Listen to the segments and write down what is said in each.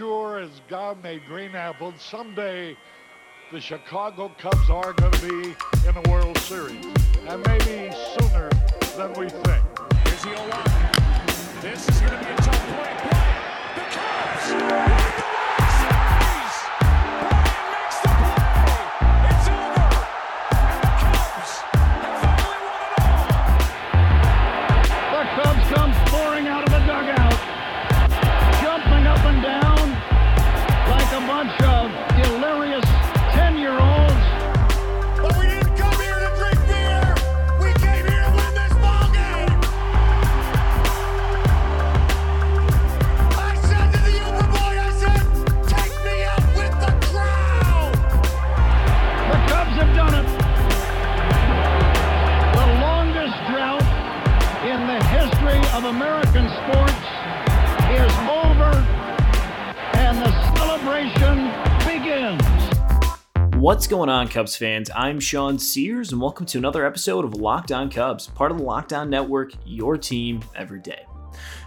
sure as God made green apples, someday the Chicago Cubs are going to be in a World Series, and maybe sooner than we think. Here's the 0 This is going to be going on, Cubs fans? I'm Sean Sears, and welcome to another episode of Locked On Cubs, part of the Locked On Network, your team every day.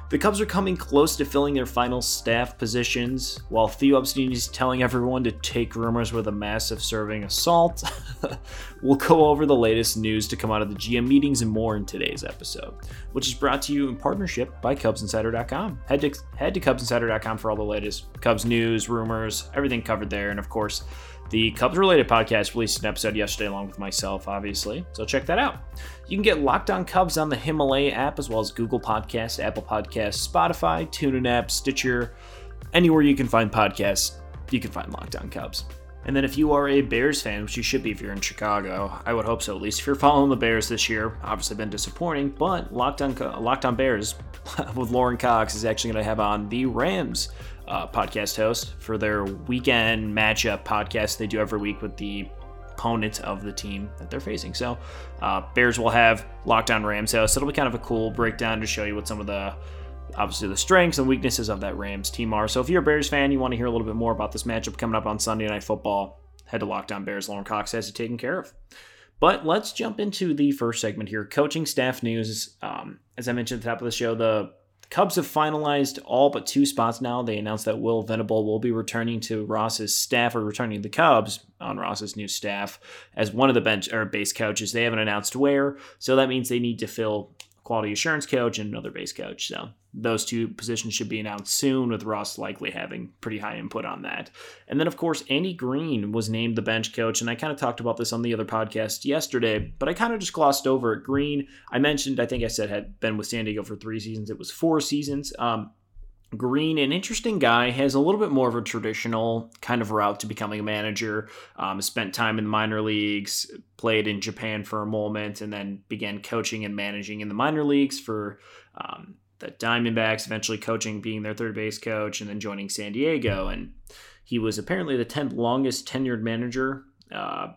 The Cubs are coming close to filling their final staff positions, while Theo Epstein is telling everyone to take rumors with a massive serving of salt. we'll go over the latest news to come out of the GM meetings and more in today's episode, which is brought to you in partnership by CubsInsider.com. Head to head to CubsInsider.com for all the latest Cubs news, rumors, everything covered there, and of course, the Cubs related podcast released an episode yesterday along with myself, obviously. So check that out. You can get Locked On Cubs on the Himalaya app as well as Google Podcasts, Apple Podcasts, Spotify, TuneIn app, Stitcher, anywhere you can find podcasts, you can find Locked On Cubs. And then if you are a Bears fan, which you should be if you're in Chicago, I would hope so at least. If you're following the Bears this year, obviously been disappointing, but Locked On Locked On Bears with Lauren Cox is actually going to have on the Rams uh, podcast host for their weekend matchup podcast they do every week with the opponent of the team that they're facing. So, uh, Bears will have Locked On Rams host. It'll be kind of a cool breakdown to show you what some of the obviously the strengths and weaknesses of that Rams team are. So, if you're a Bears fan, you want to hear a little bit more about this matchup coming up on Sunday Night Football, head to Locked On Bears. Lauren Cox has it taken care of. But let's jump into the first segment here coaching staff news. Um, as I mentioned at the top of the show, the Cubs have finalized all but two spots now. They announced that Will Venable will be returning to Ross's staff or returning to the Cubs on Ross's new staff as one of the bench or base coaches. They haven't announced where, so that means they need to fill quality assurance coach and another base coach. So those two positions should be announced soon, with Ross likely having pretty high input on that. And then, of course, Andy Green was named the bench coach, and I kind of talked about this on the other podcast yesterday, but I kind of just glossed over it. Green, I mentioned, I think I said had been with San Diego for three seasons. It was four seasons. Um, Green, an interesting guy, has a little bit more of a traditional kind of route to becoming a manager. Um, spent time in the minor leagues, played in Japan for a moment, and then began coaching and managing in the minor leagues for um, the Diamondbacks, eventually coaching, being their third base coach, and then joining San Diego. And he was apparently the 10th longest tenured manager. Uh,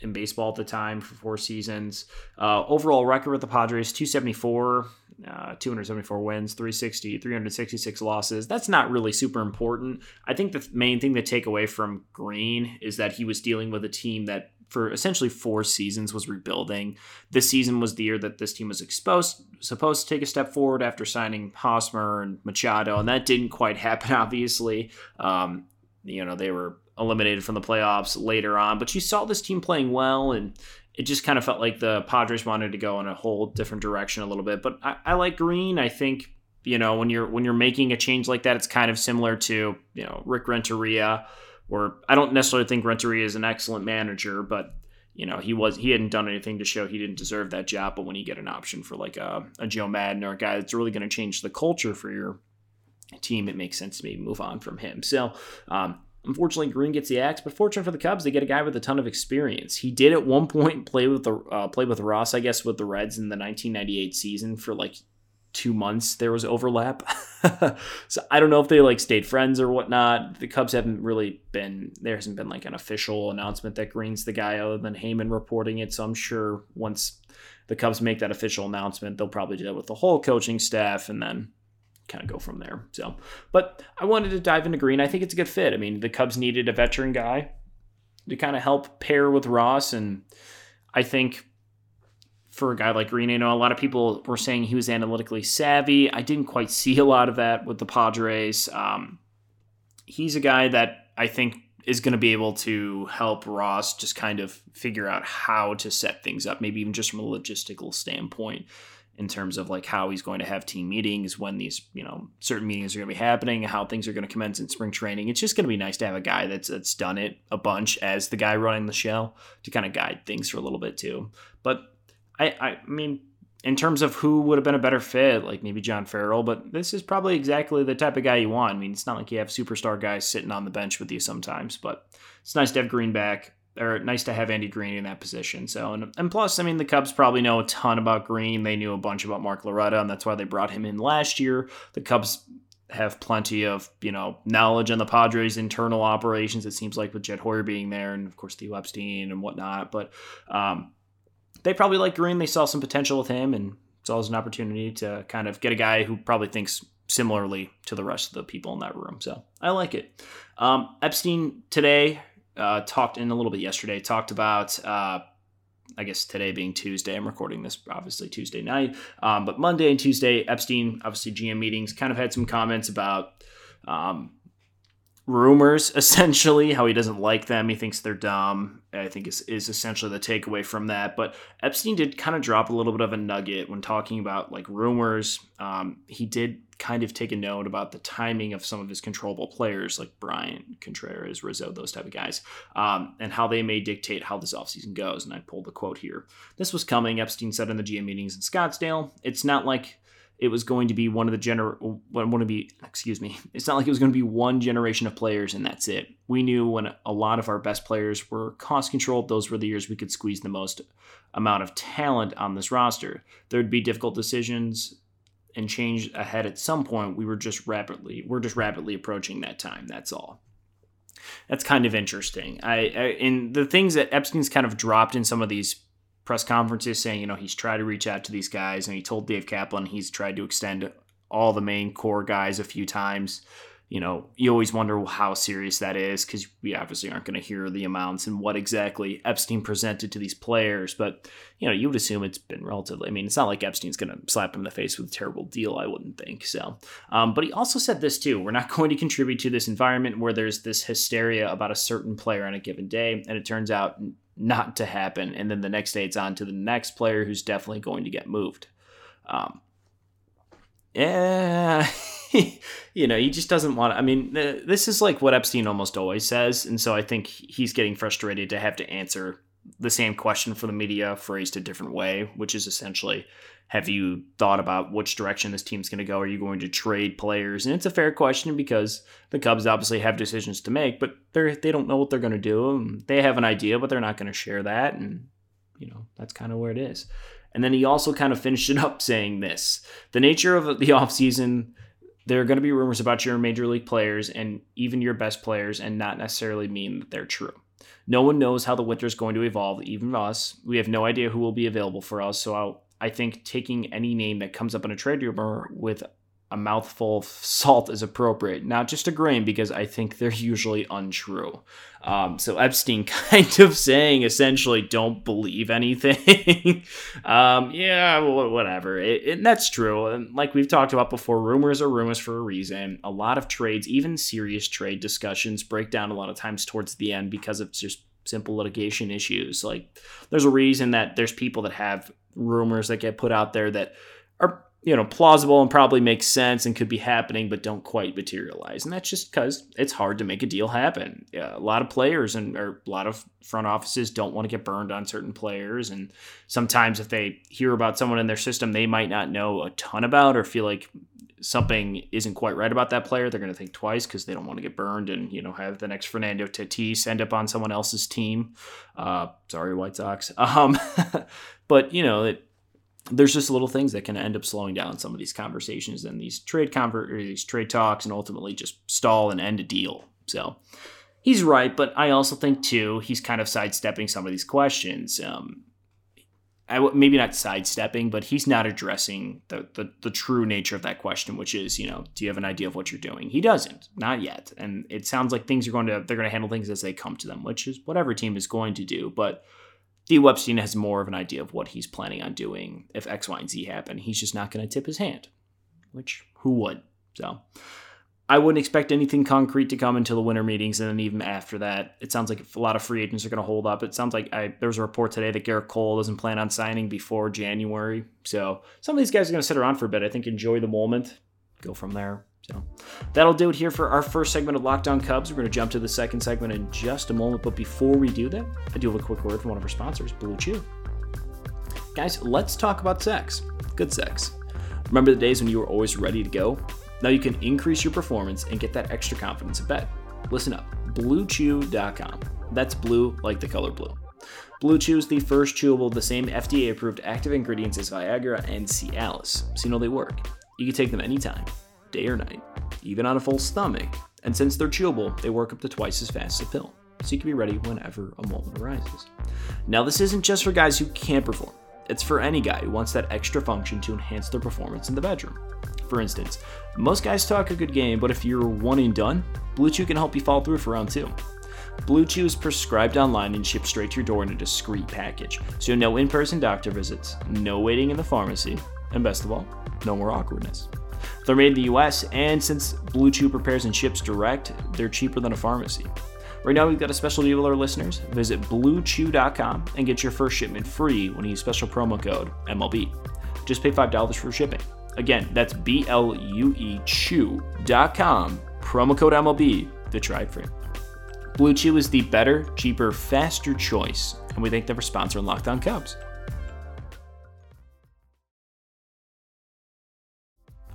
in baseball at the time for four seasons. Uh, overall record with the Padres 274, uh, 274 wins, 360, 366 losses. That's not really super important. I think the main thing to take away from Green is that he was dealing with a team that for essentially four seasons was rebuilding. This season was the year that this team was exposed supposed to take a step forward after signing Hosmer and Machado, and that didn't quite happen. Obviously, um, you know they were eliminated from the playoffs later on. But you saw this team playing well, and it just kind of felt like the Padres wanted to go in a whole different direction a little bit. But I, I like Green. I think you know when you're when you're making a change like that, it's kind of similar to you know Rick Renteria, where I don't necessarily think Renteria is an excellent manager, but you know he was he hadn't done anything to show he didn't deserve that job. But when you get an option for like a, a Joe Maddon or a guy that's really going to change the culture for your team, it makes sense to maybe move on from him. So um, Unfortunately, Green gets the axe, but fortunate for the Cubs, they get a guy with a ton of experience. He did at one point play with the uh, play with Ross, I guess, with the Reds in the 1998 season for like two months. There was overlap, so I don't know if they like stayed friends or whatnot. The Cubs haven't really been there. Hasn't been like an official announcement that Green's the guy, other than Heyman reporting it. So I'm sure once the Cubs make that official announcement, they'll probably do that with the whole coaching staff, and then kind of go from there. So, but I wanted to dive into Green. I think it's a good fit. I mean, the Cubs needed a veteran guy to kind of help pair with Ross, and I think for a guy like Green, you know, a lot of people were saying he was analytically savvy. I didn't quite see a lot of that with the Padres. Um, he's a guy that I think is going to be able to help Ross just kind of figure out how to set things up, maybe even just from a logistical standpoint in terms of like how he's going to have team meetings, when these, you know, certain meetings are going to be happening, how things are going to commence in spring training. It's just going to be nice to have a guy that's that's done it a bunch as the guy running the show to kind of guide things for a little bit too. But I I mean in terms of who would have been a better fit, like maybe John Farrell, but this is probably exactly the type of guy you want. I mean, it's not like you have superstar guys sitting on the bench with you sometimes, but it's nice to have Green back, or nice to have Andy Green in that position. So, and, and plus, I mean, the Cubs probably know a ton about Green. They knew a bunch about Mark Loretta, and that's why they brought him in last year. The Cubs have plenty of you know knowledge on the Padres' internal operations. It seems like with Jed Hoyer being there, and of course Theo Epstein and whatnot. But um, they probably like Green. They saw some potential with him, and it's always an opportunity to kind of get a guy who probably thinks similarly to the rest of the people in that room. So I like it. Um, Epstein today uh, talked in a little bit yesterday, talked about. Uh, I guess today being Tuesday, I'm recording this obviously Tuesday night, um, but Monday and Tuesday, Epstein, obviously GM meetings, kind of had some comments about um, rumors essentially how he doesn't like them he thinks they're dumb i think is, is essentially the takeaway from that but epstein did kind of drop a little bit of a nugget when talking about like rumors. Um, he did kind of take a note about the timing of some of his controllable players like bryant contreras rizzo those type of guys um, and how they may dictate how this offseason goes and i pulled the quote here. This was coming epstein said in the gm meetings in scottsdale. It's not like it was going to be one of the gener one to be excuse me it's not like it was going to be one generation of players and that's it. We knew when a lot of our best players were cost controlled those were the years we could squeeze the most amount of talent on this roster. There'd be difficult decisions and change ahead at some point. We were just rapidly we're just rapidly approaching that time that's all. That's kind of interesting. I, I in the things that epstein's kind of dropped in some of these press conferences saying, you know, he's tried to reach out to these guys and he told Dave Kaplan he's tried to extend all the main core guys a few times. You know, you always wonder how serious that is because we obviously aren't going to hear the amounts and what exactly Epstein presented to these players. But, you know, you would assume it's been relatively, I mean, it's not like Epstein's going to slap him in the face with a terrible deal, I wouldn't think. So, um, but he also said this too we're not going to contribute to this environment where there's this hysteria about a certain player on a given day. And it turns out not to happen. And then the next day it's on to the next player who's definitely going to get moved. Um, yeah, you know, he just doesn't want to. I mean, this is like what Epstein almost always says. And so I think he's getting frustrated to have to answer the same question for the media phrased a different way, which is essentially have you thought about which direction this team's going to go? Are you going to trade players? And it's a fair question because the Cubs obviously have decisions to make, but they're they don't know what they're going to do. They have an idea, but they're not going to share that, and you know that's kind of where it is. And then he also kind of finished it up saying this: the nature of the offseason, there are going to be rumors about your major league players and even your best players, and not necessarily mean that they're true. No one knows how the winter is going to evolve, even us. We have no idea who will be available for us, so I'll, I think taking any name that comes up in a trade rumor with a mouthful of salt is appropriate, not just a grain, because I think they're usually untrue. Um, so Epstein kind of saying essentially, don't believe anything. um, yeah, whatever. It, it, that's true. And like we've talked about before, rumors are rumors for a reason. A lot of trades, even serious trade discussions, break down a lot of times towards the end because of just simple litigation issues. Like there's a reason that there's people that have rumors that get put out there that are you know plausible and probably makes sense and could be happening but don't quite materialize. And that's just because it's hard to make a deal happen. Yeah, a lot of players and or a lot of front offices don't want to get burned on certain players. And sometimes if they hear about someone in their system they might not know a ton about or feel like something isn't quite right about that player they're going to think twice because they don't want to get burned and you know have the next fernando tatis end up on someone else's team. Uh, sorry white sox. Um, but you know it there's just little things that can end up slowing down some of these conversations and these trade conver- these trade talks and ultimately just stall and end a deal. So he's right, but I also think too he's kind of sidestepping some of these questions. Um, I, maybe not sidestepping, but he's not addressing the, the the true nature of that question, which is, you know, do you have an idea of what you're doing? He doesn't, not yet, and it sounds like things are going to they're going to handle things as they come to them, which is what every team is going to do, but Theo Epstein has more of an idea of what he's planning on doing if X, Y, and Z happen. He's just not going to tip his hand, which who would? So I wouldn't expect anything concrete to come until the winter meetings, and then even after that, it sounds like a lot of free agents are going to hold up. It sounds like I, there was a report today that Gerrit Cole doesn't plan on signing before January. So some of these guys are going to sit around for a bit. I think enjoy the moment, go from there. So that'll do it here for our first segment of Locked On Cubs. We're going to jump to the second segment in just a moment. But before we do that, I do have a quick word from one of our sponsors, Blue Chew. Guys, let's talk about sex. Good sex. Remember the days when you were always ready to go? Now you can increase your performance and get that extra confidence in bed. Listen up BlueChew.com. That's blue like the color blue. Blue Chew is the first chewable the same FDA approved active ingredients as Viagra and Cialis, so you know they work. You can take them anytime, day or night, even on a full stomach. And since they're chewable, they work up to twice as fast as a pill, so you can be ready whenever a moment arises. Now, this isn't just for guys who can't perform, it's for any guy who wants that extra function to enhance their performance in the bedroom. For instance, most guys talk a good game, but if you're one and done, Blue Chew can help you follow through for round two. Blue Chew is prescribed online and shipped straight to your door in a discreet package, so no in person doctor visits, no waiting in the pharmacy, and best of all, no more awkwardness. They're made in the US, and since Blue Chew prepares and ships direct, they're cheaper than a pharmacy. Right now, we've got a special deal with our listeners. Visit bluechew.com and get your first shipment free when you use special promo code MLB. Just pay $5 for shipping. Again, that's B L U E Chew.com, promo code MLB to try it free. Blue Chew is the better, cheaper, faster choice, and we thank them for sponsoring Locked On Cubs.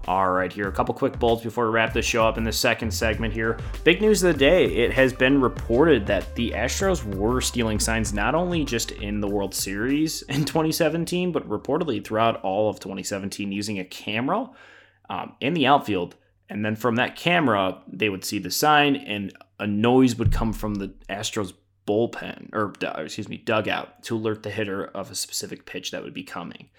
All right, here, a couple quick bolts before we wrap this show up in the second segment here. Big news of the day it has been reported that the Astros were stealing signs not only just in the World Series in 2017, but reportedly throughout all of 2017 using a camera um, in the outfield. And then from that camera, they would see the sign and a noise would come from the Astros bullpen, or excuse me, dugout to alert the hitter of a specific pitch that would be coming.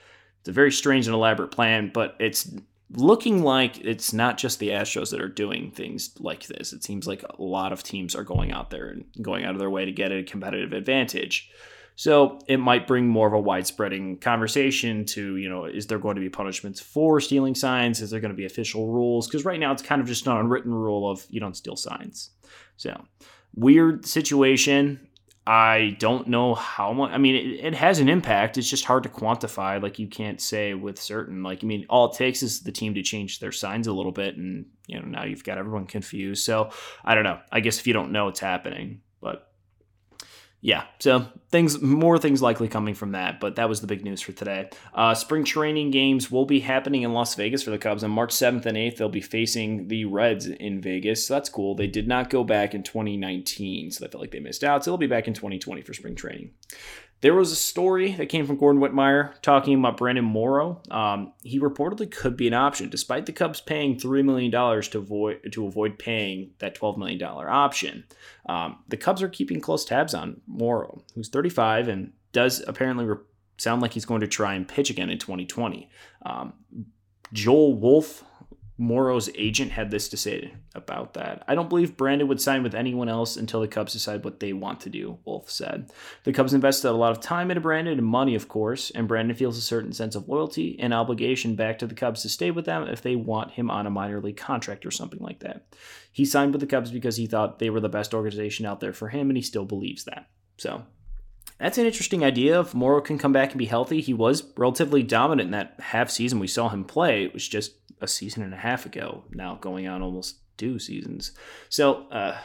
It's a very strange and elaborate plan, but it's looking like it's not just the Astros that are doing things like this. It seems like a lot of teams are going out there and going out of their way to get a competitive advantage. So it might bring more of a widespreading conversation to, you know, is there going to be punishments for stealing signs? Is there going to be official rules? Because right now it's kind of just an unwritten rule of you don't steal signs. So weird situation. I don't know how much. I mean, it, it, has an impact. It's just hard to quantify. Like you can't say with certain. Like I mean, all it takes is the team to change their signs a little bit, and you know now you've got everyone confused. So I don't know. I guess if you don't know what's happening, but yeah, so things more things likely coming from that, but that was the big news for today. Uh, spring training games will be happening in Las Vegas for the Cubs on March 7th and 8th. They'll be facing the Reds in Vegas, so that's cool. They did not go back in 2019, so they felt like they missed out. So they'll be back in 2020 for spring training. There was a story that came from Gordon Wittenmyer talking about Brandon Morrow. Um, he reportedly could be an option, despite the Cubs paying $3 million to avoid, to avoid paying that $12 million option. Um, the Cubs are keeping close tabs on Morrow, who's 35 and does apparently re- sound like he's going to try and pitch again in 2020. Um, Joel Wolfe Morrow's agent had this to say about that. I don't believe Brandon would sign with anyone else until the Cubs decide what they want to do, Wolfe said. The Cubs invested a lot of time into Brandon and money, of course, and Brandon feels a certain sense of loyalty and obligation back to the Cubs to stay with them if they want him on a minor league contract or something like that. He signed with the Cubs because he thought they were the best organization out there for him, and he still believes that. So that's an interesting idea. If Morrow can come back and be healthy, he was relatively dominant in that half season we saw him play. It was just a season and a half ago, now going on almost two seasons. So, uh,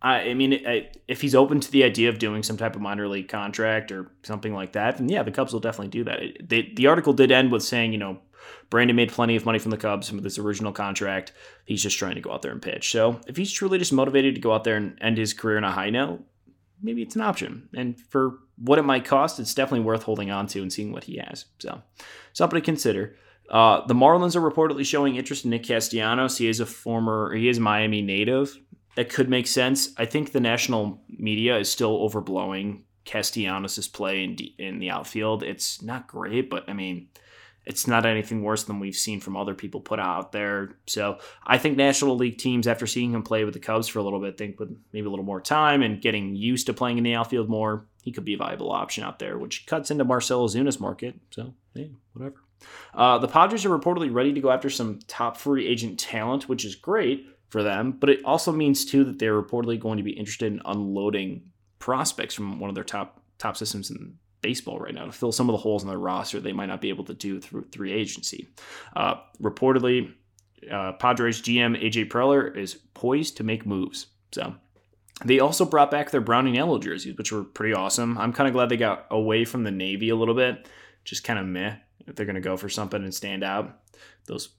I, I mean, I, if he's open to the idea of doing some type of minor league contract or something like that, then yeah, the Cubs will definitely do that. It, they, the article did end with saying, you know, Brandon made plenty of money from the Cubs with his original contract. He's just trying to go out there and pitch. So if he's truly just motivated to go out there and end his career on a high note, maybe it's an option. And for what it might cost, it's definitely worth holding on to and seeing what he has. So something to consider. Uh, the Marlins are reportedly showing interest in Nick Castellanos. He is a former, he is Miami native. That could make sense. I think the national media is still overblowing Castellanos' play in, in the outfield. It's not great, but I mean, it's not anything worse than we've seen from other people put out there. So I think National League teams, after seeing him play with the Cubs for a little bit, think with maybe a little more time and getting used to playing in the outfield more, he could be a viable option out there, which cuts into Marcell Ozuna's market. So, yeah, whatever. Uh, the Padres are reportedly ready to go after some top free agent talent, which is great for them, but it also means too that they're reportedly going to be interested in unloading prospects from one of their top top systems in baseball right now to fill some of the holes in their roster they might not be able to do through free agency. Uh, reportedly, uh, Padres GM AJ Preller is poised to make moves. So they also brought back their brown and yellow jerseys, which were pretty awesome. I'm kind of glad they got away from the navy a little bit. Just kind of meh if they're going to go for something and stand out. Those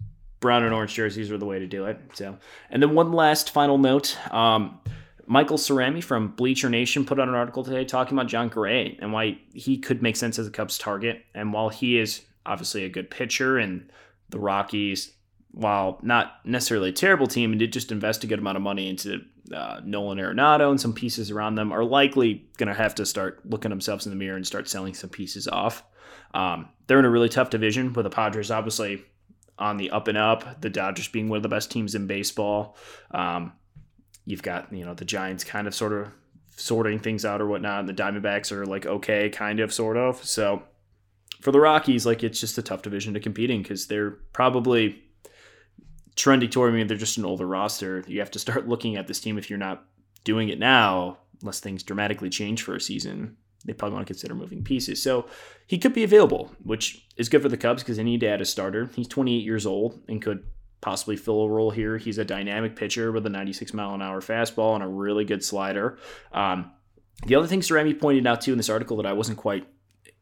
brown and orange jerseys are the way to do it. So, and then one last final note. Um, Michael Cerami from Bleacher Nation put out an article today talking about Jon Gray and why he could make sense as a Cubs target. And while he is obviously a good pitcher and the Rockies, while not necessarily a terrible team, and did just invest a good amount of money into uh, Nolan Arenado and some pieces around them, are likely going to have to start looking themselves in the mirror and start selling some pieces off. Um, they're in a really tough division with the Padres, obviously on the up and up. The Dodgers being one of the best teams in baseball. Um, You've got, you know, the Giants kind of sort of sorting things out or whatnot, and the Diamondbacks are like okay, kind of, sort of. So for the Rockies, like it's just a tough division to compete in because they're probably trending toward me. They're just an older roster. You have to start looking at this team if you're not doing it now, unless things dramatically change for a season. They probably want to consider moving pieces. So he could be available, which is good for the Cubs because they need to add a starter. He's 28 years old and could possibly fill a role here. He's a dynamic pitcher with a 96 mile an hour fastball and a really good slider. Um, the other thing Cerami pointed out too in this article that I wasn't quite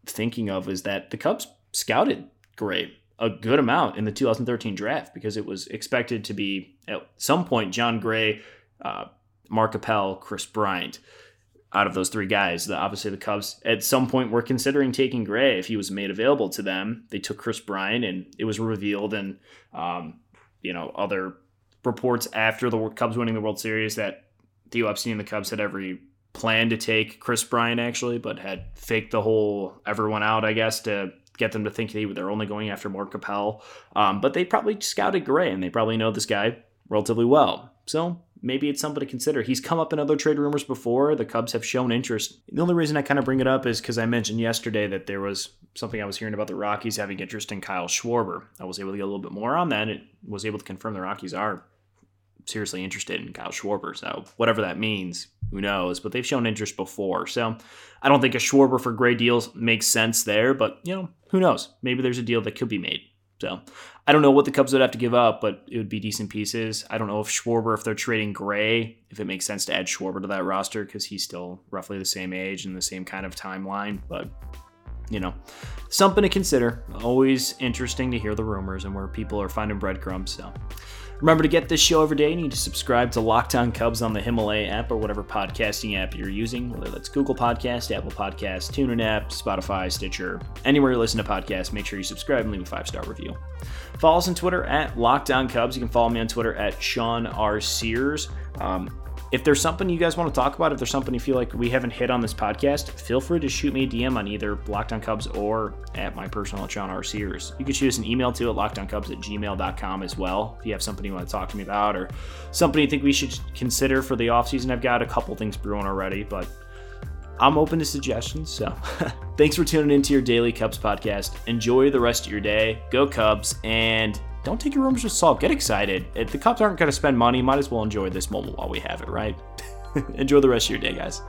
thinking of is that the Cubs scouted Gray a good amount in the 2013 draft because it was expected to be at some point Jon Gray, uh, Mark Appel, Kris Bryant. Out of those three guys, the, obviously the Cubs at some point were considering taking Gray if he was made available to them. They took Kris Bryant, and it was revealed, and um, you know other reports after the Cubs winning the World Series that Theo Epstein and the Cubs had every plan to take Kris Bryant actually, but had faked the whole everyone out, I guess, to get them to think they they're only going after Mark Appel. Um, but they probably scouted Gray and they probably know this guy relatively well. So maybe it's something to consider. He's come up in other trade rumors before. The Cubs have shown interest. The only reason I kind of bring it up is because I mentioned yesterday that there was something I was hearing about the Rockies having interest in Kyle Schwarber. I was able to get a little bit more on that. It was able to confirm the Rockies are seriously interested in Kyle Schwarber. So whatever that means, who knows? But they've shown interest before. So I don't think a Schwarber for Gray deals makes sense there. But you know, who knows? Maybe there's a deal that could be made. So I don't know what the Cubs would have to give up, but it would be decent pieces. I don't know if Schwarber, if they're trading Gray, if it makes sense to add Schwarber to that roster because he's still roughly the same age and the same kind of timeline. But you know, something to consider. Always interesting to hear the rumors and where people are finding breadcrumbs. So remember to get this show every day. You need to subscribe to Locked On Cubs on the Himalaya app or whatever podcasting app you're using, whether that's Google Podcast, Apple Podcast, TuneIn app, Spotify, Stitcher, anywhere you listen to podcasts. Make sure you subscribe and leave a five star review. Follow us on Twitter at Locked On Cubs. You can follow me on Twitter at Sean R. Sears. Um, if there's something you guys want to talk about, if there's something you feel like we haven't hit on this podcast, feel free to shoot me a DM on either Locked On Cubs or at my personal Sean R. Sears. You can shoot us an email too at lockedoncubs at gmail.com as well if you have something you want to talk to me about or something you think we should consider for the offseason. I've got a couple things brewing already, but I'm open to suggestions. So thanks for tuning into your daily Cubs podcast. Enjoy the rest of your day. Go Cubs and don't take your rumors with salt. Get excited. If the Cubs aren't going to spend money, might as well enjoy this moment while we have it, right? enjoy the rest of your day, guys.